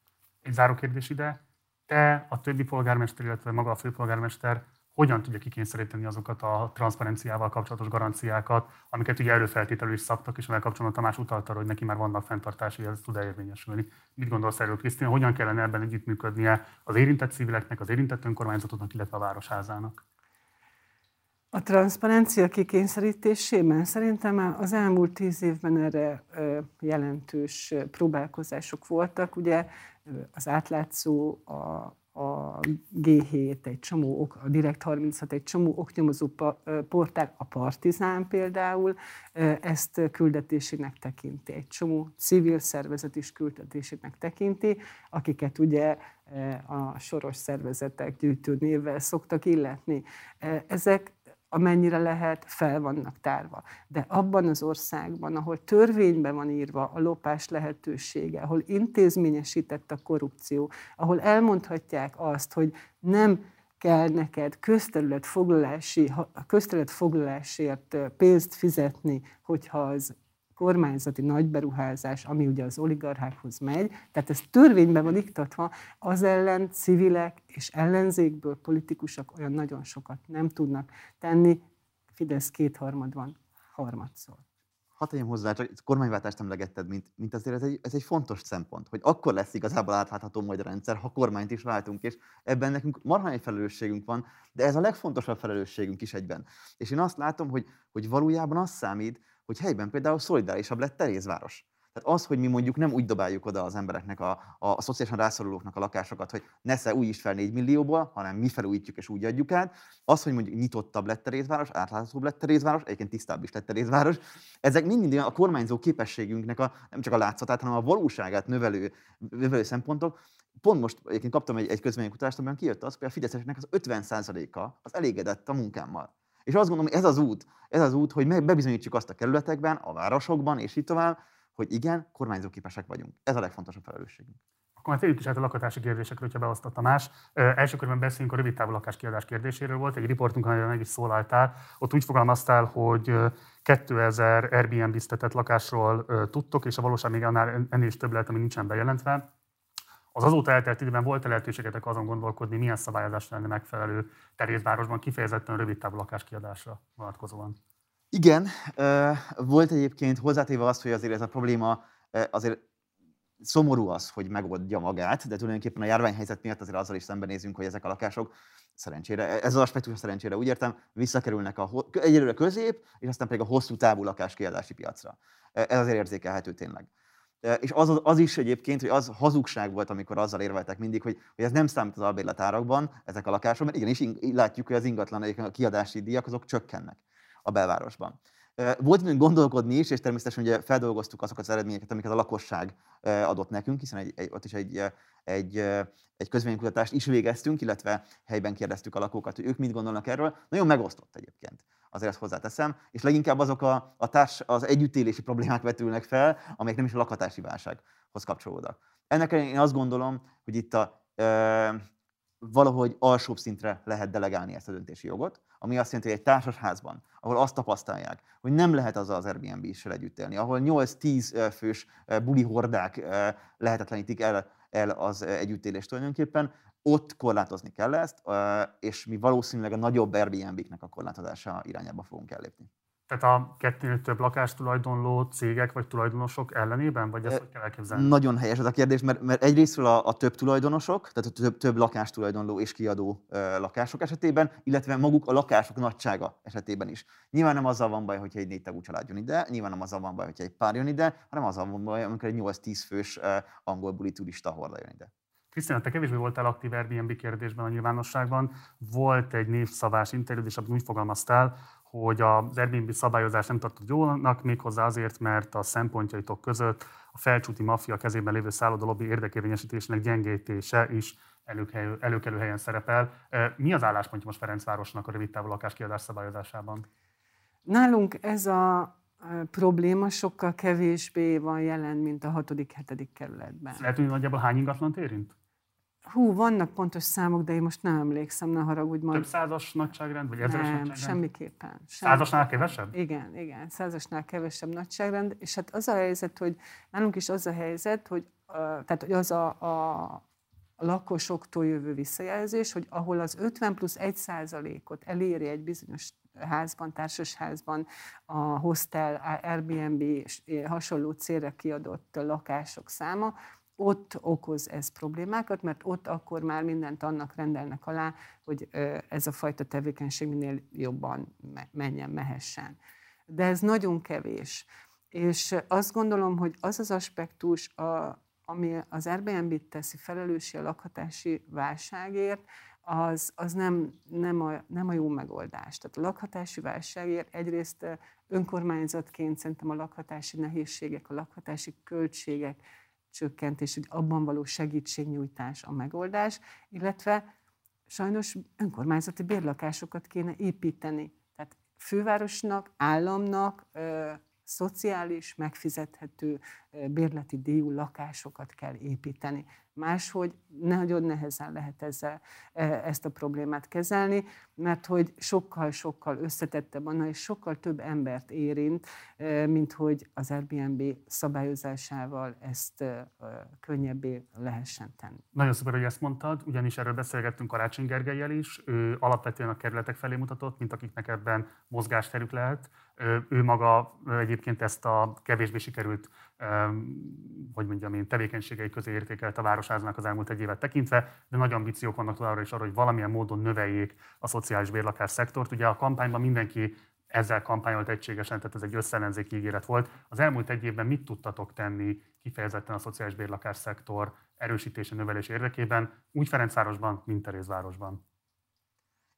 Egy záró kérdés ide. Te, a többi polgármester, illetve maga a főpolgármester hogyan tudja kikényszeríteni azokat a transzparenciával kapcsolatos garanciákat, amiket ugye előfeltételül is szabtak, és amelyek kapcsolatban Tamás utalta, hogy neki már vannak fenntartásai, ez tud érvényesülni. Mit gondolsz erről, Krisztina? Hogyan kellene ebben együttműködnie az érintett civileknek, az érintett önkormányzatoknak, illetve a városházának? A transzparencia kikényszerítésében szerintem az elmúlt tíz évben erre jelentős próbálkozások voltak. Ugye az átlátszó, a, a G7, egy csomó, a Direkt 36, egy csomó oknyomozó portál, a Partizán például, ezt küldetésének tekinti. Egy csomó civil szervezet is küldetésének tekinti, akiket ugye a soros szervezetek gyűjtő névvel szoktak illetni. Ezek amennyire lehet, fel vannak tárva. De abban az országban, ahol törvényben van írva a lopás lehetősége, ahol intézményesített a korrupció, ahol elmondhatják azt, hogy nem kell neked közterületfoglalási, közterületfoglalásért pénzt fizetni, hogyha az kormányzati nagyberuházás, ami ugye az oligarchákhoz megy, tehát ez törvényben van iktatva, az ellen civilek és ellenzékből politikusok olyan nagyon sokat nem tudnak tenni. Fidesz kétharmad van, harmadszor. Hadd tegyem hozzá, hogy kormányváltást emlegetted, mint, mint azért ez egy, ez egy fontos szempont, hogy akkor lesz igazából átlátható majd a rendszer, ha kormányt is váltunk, és ebben nekünk marhány felelősségünk van, de ez a legfontosabb felelősségünk is egyben. És én azt látom, hogy, hogy valójában az számít, hogy helyben például szolidárisabb lett Terézváros. Tehát az, hogy mi mondjuk nem úgy dobáljuk oda az embereknek, a, a, a szociálisan rászorulóknak a lakásokat, hogy nesze új is fel 4 millióból, hanem mi felújítjuk és úgy adjuk át. Az, hogy mondjuk nyitottabb lett Terézváros, átláthatóbb lett Terézváros, egyébként tisztább is lett Terézváros. Ezek mind a kormányzó képességünknek a, nem csak a látszatát, hanem a valóságát növelő, növelő szempontok. Pont most egyébként kaptam egy, egy közvénykutatást, amiben kijött az, hogy a Fideszeseknek az 50%-a az elégedett a munkámmal. És azt gondolom, hogy ez az út, ez az út, hogy bebizonyítsuk azt a kerületekben, a városokban, és így tovább, hogy igen, kormányzóképesek vagyunk. Ez a legfontosabb felelősségünk. Akkor már térjük is át a lakatási kérdésekről, hogyha beosztott Tamás. Első körben beszélünk a rövid távú lakáskiadás kérdéséről. Volt egy riportunk, amelyen meg is szólaltál. Ott úgy fogalmaztál, hogy 2000 Airbnb-ztetett lakásról tudtok, és a valóság még annál ennél is több lehet, ami nincsen bejelentve. Az azóta eltelt időben volt lehetőségetek azon gondolkodni, milyen szabályozás lenne megfelelő Terézvárosban kifejezetten rövid távú lakáskiadásra vonatkozóan? Igen, volt egyébként hozzátéve azt, hogy azért ez a probléma azért szomorú az, hogy megoldja magát, de tulajdonképpen a járványhelyzet miatt azért azzal is szembenézünk, hogy ezek a lakások szerencsére, ez az aspektus szerencsére úgy értem, visszakerülnek a, egyelőre közép, és aztán pedig a hosszú távú lakáskiadási piacra. Ez azért érzékelhető tényleg. És az, az is egyébként, hogy az hazugság volt, amikor azzal érveltek mindig, hogy, hogy ez nem számít az albérletárakban, ezek a lakások, mert igenis látjuk, hogy az ingatlan a kiadási díjak azok csökkennek a belvárosban. Volt időnk gondolkodni is, és természetesen ugye feldolgoztuk azokat az eredményeket, amiket a lakosság adott nekünk, hiszen egy, egy, ott is egy, egy, egy közvénykutatást is végeztünk, illetve helyben kérdeztük a lakókat, hogy ők mit gondolnak erről. Nagyon megosztott egyébként, azért ezt hozzáteszem, és leginkább azok a, a társ, az együttélési problémák vetülnek fel, amelyek nem is a lakhatási válsághoz kapcsolódnak. Ennek én azt gondolom, hogy itt a, e, valahogy alsóbb szintre lehet delegálni ezt a döntési jogot, ami azt jelenti, hogy egy társasházban, ahol azt tapasztalják, hogy nem lehet azzal az Airbnb-sel együtt élni, ahol 8-10 fős buli hordák lehetetlenítik el, el az együttélést tulajdonképpen, ott korlátozni kell ezt, és mi valószínűleg a nagyobb Airbnb-knek a korlátozása irányába fogunk ellépni. Tehát a kettőnél több lakástulajdonló cégek vagy tulajdonosok ellenében, vagy ezt hogy kell elképzelni? Nagyon helyes ez a kérdés, mert, mert egyrésztről a, a több tulajdonosok, tehát a több, több lakástulajdonló és kiadó uh, lakások esetében, illetve maguk a lakások nagysága esetében is. Nyilván nem azzal van baj, hogyha egy négy tagú család jön ide, nyilván nem azzal van baj, hogyha egy pár jön ide, hanem azzal van baj, amikor egy 8-10 fős uh, angol buli turista horda jön ide. Krisztina, te kevésbé voltál aktív Airbnb kérdésben a nyilvánosságban. Volt egy névszavás interjú, és abban úgy fogalmaztál, hogy az Airbnb szabályozás nem tartott jónak, méghozzá azért, mert a szempontjaitok között a felcsúti maffia kezében lévő szállodalobbi érdekérvényesítésének gyengítése is előkelő helyen szerepel. Mi az álláspontja most Ferencvárosnak a rövid távú lakáskiadás szabályozásában? Nálunk ez a probléma sokkal kevésbé van jelen, mint a 6.-7. kerületben. Lehet, hogy nagyjából hány ingatlant érint? Hú, vannak pontos számok, de én most nem emlékszem, ne haragudj majd. Több százas nagyságrend, vagy ezeres nem, nagyságrend? semmiképpen. semmiképpen. Százasnál kevesebb? Igen, igen, százasnál kevesebb nagyságrend, és hát az a helyzet, hogy nálunk is az a helyzet, hogy, uh, tehát, hogy az a, a, a lakosoktól jövő visszajelzés, hogy ahol az 50 plusz 1 százalékot eléri egy bizonyos házban, társasházban, a hostel, Airbnb és hasonló célra kiadott lakások száma, ott okoz ez problémákat, mert ott akkor már mindent annak rendelnek alá, hogy ez a fajta tevékenység minél jobban menjen, mehessen. De ez nagyon kevés. És azt gondolom, hogy az az aspektus, a, ami az Airbnb-t teszi felelősi a lakhatási válságért, az, az nem, nem, a, nem a jó megoldás. Tehát a lakhatási válságért egyrészt önkormányzatként szerintem a lakhatási nehézségek, a lakhatási költségek csökkentés, hogy abban való segítségnyújtás a megoldás, illetve sajnos önkormányzati bérlakásokat kéne építeni. Tehát fővárosnak, államnak szociális, megfizethető bérleti díjú lakásokat kell építeni. Máshogy nagyon nehezen lehet ezzel, e, ezt a problémát kezelni, mert hogy sokkal-sokkal összetettebb annál, és sokkal több embert érint, e, mint hogy az Airbnb szabályozásával ezt e, könnyebbé lehessen tenni. Nagyon szuper, hogy ezt mondtad, ugyanis erről beszélgettünk Karácsony Gergelyel is. Ő alapvetően a kerületek felé mutatott, mint akiknek ebben mozgásterük lehet. Ő maga egyébként ezt a kevésbé sikerült hogy mondjam én, tevékenységei közé értékelt a Városháznak az elmúlt egy évet tekintve, de nagy ambíciók vannak továbbra is arra, hogy valamilyen módon növeljék a szociális bérlakás szektort. Ugye a kampányban mindenki ezzel kampányolt egységesen, tehát ez egy összellenzéki ígéret volt. Az elmúlt egy évben mit tudtatok tenni kifejezetten a szociális bérlakás szektor erősítése, növelés érdekében, úgy Ferencvárosban, mint Terézvárosban?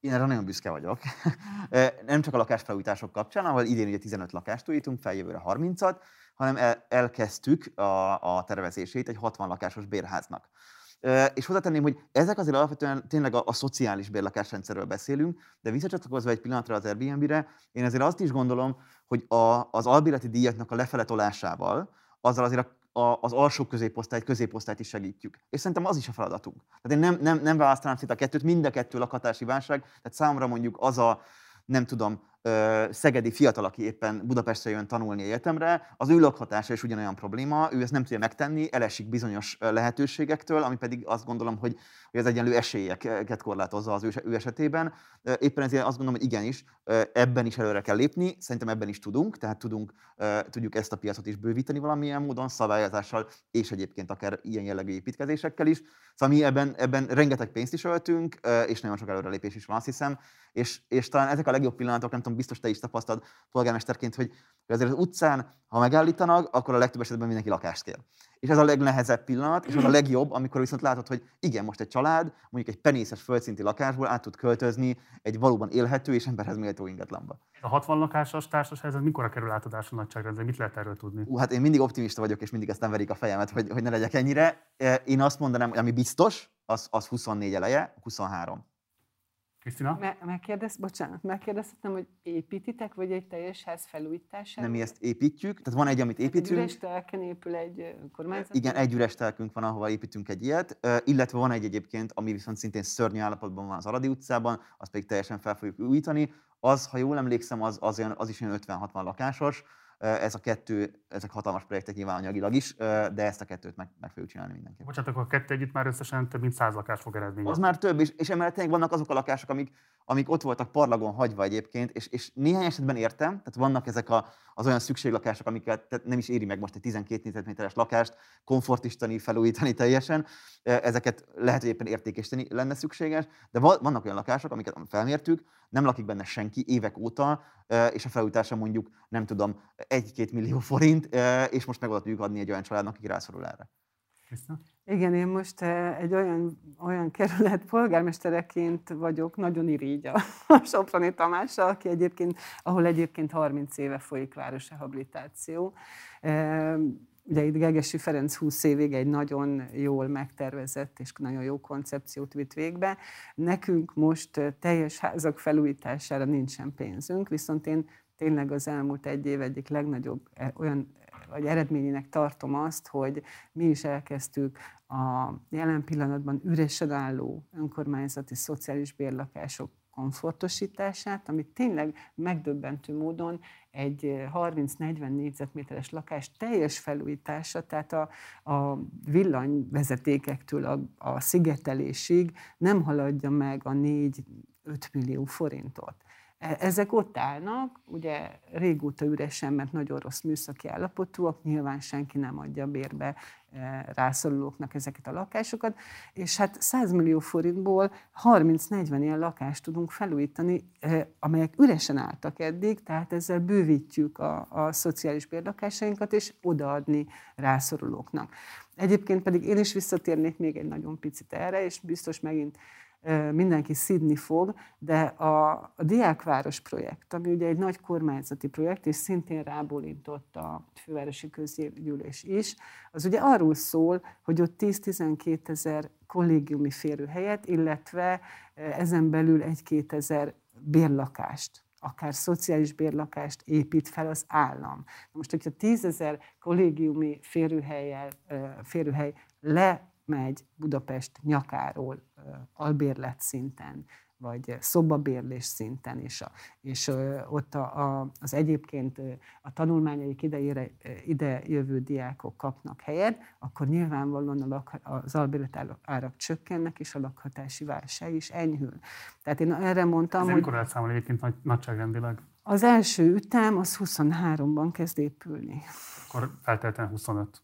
Én erre nagyon büszke vagyok. <laughs> Nem csak a lakásfelújítások kapcsán, ahol idén ugye 15 lakást újítunk, feljövőre 30-at, hanem el, elkezdtük a, a tervezését egy 60 lakásos bérháznak. És hozzátenném, hogy ezek azért alapvetően tényleg a, a szociális bérlakásrendszerről beszélünk, de visszacsatlakozva egy pillanatra az Airbnb-re, én azért azt is gondolom, hogy a, az albérleti díjaknak a lefele tolásával, azzal azért a, a, az alsó középosztályt, középosztályt is segítjük. És szerintem az is a feladatunk. Tehát én nem, nem, nem választanám szét a kettőt, mind a kettő lakhatási válság, tehát számomra mondjuk az a, nem tudom, szegedi fiatal, aki éppen Budapestre jön tanulni egyetemre, az ő lakhatása is ugyanolyan probléma, ő ezt nem tudja megtenni, elesik bizonyos lehetőségektől, ami pedig azt gondolom, hogy, az egyenlő esélyeket korlátozza az ő esetében. Éppen ezért azt gondolom, hogy igenis, ebben is előre kell lépni, szerintem ebben is tudunk, tehát tudunk, tudjuk ezt a piacot is bővíteni valamilyen módon, szabályozással, és egyébként akár ilyen jellegű építkezésekkel is. Szóval mi ebben, ebben rengeteg pénzt is öltünk, és nagyon sok előrelépés is van, azt hiszem, és, és talán ezek a legjobb pillanatok, nem tudom, biztos te is tapasztalod polgármesterként, hogy azért az utcán, ha megállítanak, akkor a legtöbb esetben mindenki lakást kér. És ez a legnehezebb pillanat, és az a legjobb, amikor viszont látod, hogy igen, most egy család mondjuk egy penészes földszinti lakásból át tud költözni egy valóban élhető és emberhez méltó ingatlanba. A 60 lakásos társasház, ez mikor kerül átadásra nagyságrendben? Mit lehet erről tudni? Uh, hát én mindig optimista vagyok, és mindig ezt nem verik a fejemet, hogy, hogy ne legyek ennyire. Én azt mondanám, hogy ami biztos, az, az 24 eleje, 23. Krisztina? Me- megkérdez, bocsánat, megkérdezhetem, hogy építitek, vagy egy teljes ház felújítására? Nem, mi ezt építjük, tehát van egy, amit építünk. Egy üres telken épül egy kormányzat? Igen, egy üres telkünk van, ahova építünk egy ilyet, illetve van egy egyébként, ami viszont szintén szörnyű állapotban van az Aradi utcában, azt pedig teljesen fel fogjuk újítani. Az, ha jól emlékszem, az, az, olyan, az is olyan 50-60 lakásos, ez a kettő, ezek hatalmas projektek nyilván anyagilag is, de ezt a kettőt meg, meg fogjuk csinálni mindenképpen. Bocsánat, akkor a kettő együtt már összesen több mint száz lakás fog eredményezni. Az már több, és, és emellett vannak azok a lakások, amik, amik ott voltak parlagon hagyva egyébként, és, és néhány esetben értem, tehát vannak ezek a, az olyan szükséglakások, amiket tehát nem is éri meg most egy 12 négyzetméteres lakást komfortistani, felújítani teljesen. Ezeket lehet, hogy éppen értékesíteni lenne szükséges, de vannak olyan lakások, amiket felmértük, nem lakik benne senki évek óta, és a felújítása mondjuk, nem tudom, egy-két millió forint, és most meg tudjuk adni egy olyan családnak, aki rászorul erre. Igen, én most egy olyan, olyan kerület polgármestereként vagyok, nagyon irigy a Soproni Tamással, aki egyébként, ahol egyébként 30 éve folyik városrehabilitáció. Ugye itt Gegesi Ferenc 20 évig egy nagyon jól megtervezett és nagyon jó koncepciót vitt végbe. Nekünk most teljes házak felújítására nincsen pénzünk, viszont én tényleg az elmúlt egy év egyik legnagyobb olyan vagy eredményének tartom azt, hogy mi is elkezdtük a jelen pillanatban üresen álló önkormányzati szociális bérlakások komfortosítását, ami tényleg megdöbbentő módon egy 30-40 négyzetméteres lakás teljes felújítása, tehát a, a villanyvezetékektől a, a szigetelésig nem haladja meg a 4-5 millió forintot. E, ezek ott állnak, ugye régóta üresen, mert nagyon rossz műszaki állapotúak, nyilván senki nem adja bérbe e, rászorulóknak ezeket a lakásokat, és hát 100 millió forintból 30-40 ilyen lakást tudunk felújítani, e, amelyek üresen álltak eddig, tehát ezzel bővítjük a, a szociális bérlakásainkat, és odaadni rászorulóknak. Egyébként pedig én is visszatérnék még egy nagyon picit erre, és biztos megint mindenki szidni fog, de a, a Diákváros projekt, ami ugye egy nagy kormányzati projekt, és szintén rábólintott a fővárosi közgyűlés is, az ugye arról szól, hogy ott 10-12 ezer kollégiumi férőhelyet, illetve ezen belül egy-két ezer bérlakást akár szociális bérlakást épít fel az állam. Most, hogyha tízezer kollégiumi férőhely, férőhely le megy Budapest nyakáról albérlet szinten, vagy szobabérlés szinten, és, a, és ott a, a, az egyébként a tanulmányaik idejére ide jövő diákok kapnak helyet, akkor nyilvánvalóan a lak, az albérlet árak csökkennek, és a lakhatási válság is enyhül. Tehát én erre mondtam, Ez hogy... Mikor lehet számolni egyébként nagy, nagyságrendileg? Az első ütem az 23-ban kezd épülni. Akkor feltétlenül 25.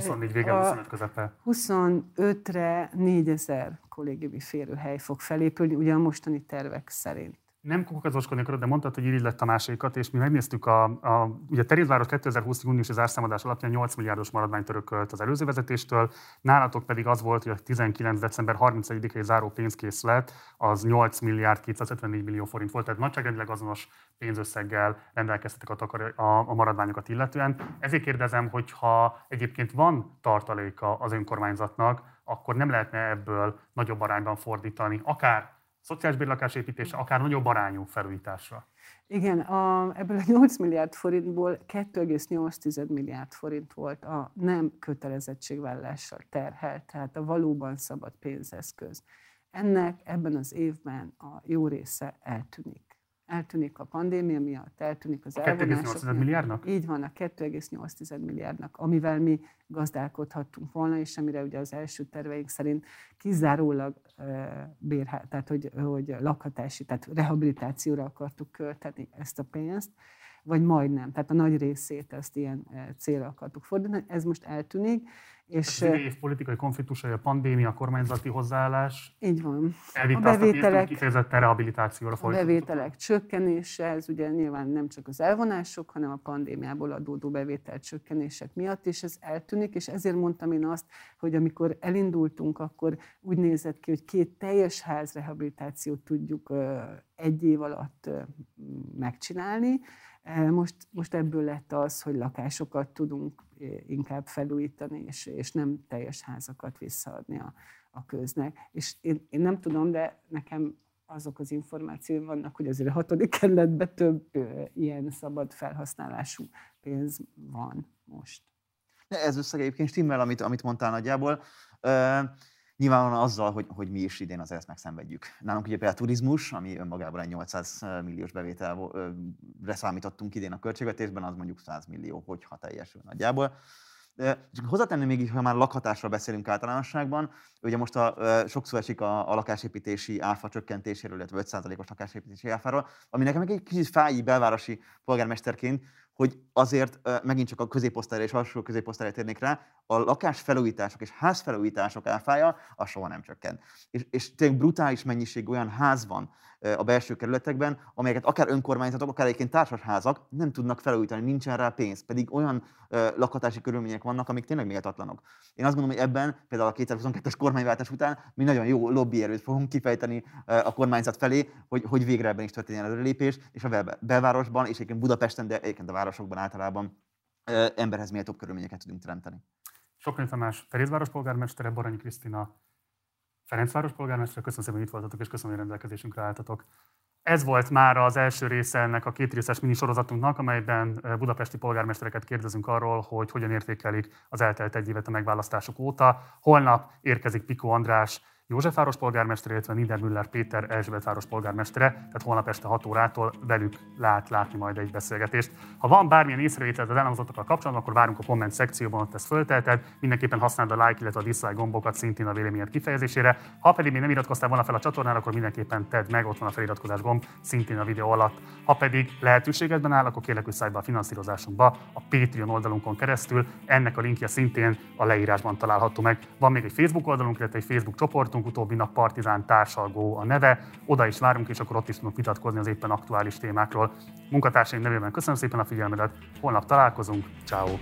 24 vége, 25 közepe. 25-re 4000 kollégiumi férőhely fog felépülni, ugye a mostani tervek szerint nem kukacoskodni akarod, de mondtad, hogy így lett a másikat, és mi megnéztük a, a ugye Terézváros 2020 júniusi zárszámadás alapján 8 milliárdos maradványt örökölt az előző vezetéstől, nálatok pedig az volt, hogy a 19. december 31-i záró pénzkészlet az 8 milliárd 254 millió forint volt, tehát nagyságrendileg azonos pénzösszeggel rendelkeztetek a, takar, a, a maradványokat illetően. Ezért kérdezem, hogy ha egyébként van tartaléka az önkormányzatnak, akkor nem lehetne ebből nagyobb arányban fordítani, akár szociális bérlakás építése, akár nagyobb arányú felújításra. Igen, a, ebből a 8 milliárd forintból 2,8 milliárd forint volt a nem kötelezettségvállással terhelt, tehát a valóban szabad pénzeszköz. Ennek ebben az évben a jó része eltűnik eltűnik a pandémia miatt, eltűnik az elvonások. 2,8 milliárdnak? Így van, a 2,8 milliárdnak, amivel mi gazdálkodhattunk volna, és amire ugye az első terveink szerint kizárólag bérhá, tehát hogy, hogy lakhatási, tehát rehabilitációra akartuk költeni ezt a pénzt, vagy majdnem, tehát a nagy részét ezt ilyen célra akartuk fordítani. Ez most eltűnik, és, az év politikai konfliktusai, a pandémia, a kormányzati hozzáállás. Így van. A bevételek, kifejezetten rehabilitációra A bevételek csökkenése, ez ugye nyilván nem csak az elvonások, hanem a pandémiából adódó bevétel csökkenések miatt, és ez eltűnik, és ezért mondtam én azt, hogy amikor elindultunk, akkor úgy nézett ki, hogy két teljes ház rehabilitációt tudjuk egy év alatt megcsinálni, most, most ebből lett az, hogy lakásokat tudunk inkább felújítani, és, és nem teljes házakat visszaadni a, a köznek. És én, én nem tudom, de nekem azok az információim vannak, hogy azért a hatodik kerületben több ö, ilyen szabad felhasználású pénz van most. De ez összeg egyébként stimmel, amit, amit mondtál nagyjából. Nyilvánvalóan azzal, hogy, hogy mi is idén azért megszenvedjük. Nálunk ugye például a turizmus, ami önmagában egy 800 milliós bevételre számítottunk idén a költségvetésben, az mondjuk 100 millió, hogyha teljesül nagyjából. Csak hozzátenni még, ha már lakhatásról beszélünk általánosságban, ugye most a, sokszor esik a, a lakásépítési áfa csökkentéséről, illetve 5%-os lakásépítési áfáról, ami nekem egy kicsit fáj belvárosi polgármesterként, hogy azért megint csak a középosztályra és alsó középosztályra térnék rá, a lakásfelújítások és házfelújítások áfája az soha nem csökken. És, és tényleg brutális mennyiség olyan ház van a belső kerületekben, amelyeket akár önkormányzatok, akár egyébként társasházak nem tudnak felújítani, nincsen rá pénz, pedig olyan lakhatási körülmények vannak, amik tényleg méltatlanok. Én azt gondolom, hogy ebben például a 2022-es kormányváltás után mi nagyon jó lobbyerőt fogunk kifejteni a kormányzat felé, hogy, hogy végre ebben is történjen előrelépés, és a belvárosban, és egyébként Budapesten, de egyébként a városokban általában emberhez méltóbb körülményeket tudunk teremteni. Sokan Tamás, Ferézváros polgármestere, Baranyi Krisztina, Ferencváros polgármestere, köszönöm szépen, hogy itt voltatok, és köszönöm, hogy rendelkezésünkre álltatok. Ez volt már az első része ennek a két részes minisorozatunknak, amelyben budapesti polgármestereket kérdezünk arról, hogy hogyan értékelik az eltelt egy évet a megválasztások óta. Holnap érkezik Piko András, Józsefváros polgármestere, illetve Niedermüller Péter Erzsébetváros polgármestere, tehát holnap este 6 órától velük lát látni majd egy beszélgetést. Ha van bármilyen észrevételed az elhangzottakkal kapcsolatban, akkor várunk a komment szekcióban, ott ezt föltelted. Mindenképpen használd a like, illetve a dislike gombokat szintén a véleményed kifejezésére. Ha pedig még nem iratkoztál volna fel a csatornára, akkor mindenképpen tedd meg, ott van a feliratkozás gomb szintén a videó alatt. Ha pedig lehetőségedben áll, akkor kérlek, hogy szállj be a finanszírozásunkba a Patreon oldalunkon keresztül. Ennek a linkje szintén a leírásban található meg. Van még egy Facebook oldalunk, illetve egy Facebook csoportunk, csoportunk, utóbbi nap Partizán társalgó a neve. Oda is várunk, és akkor ott is tudunk vitatkozni az éppen aktuális témákról. Munkatársaim nevében köszönöm szépen a figyelmedet, holnap találkozunk, ciao.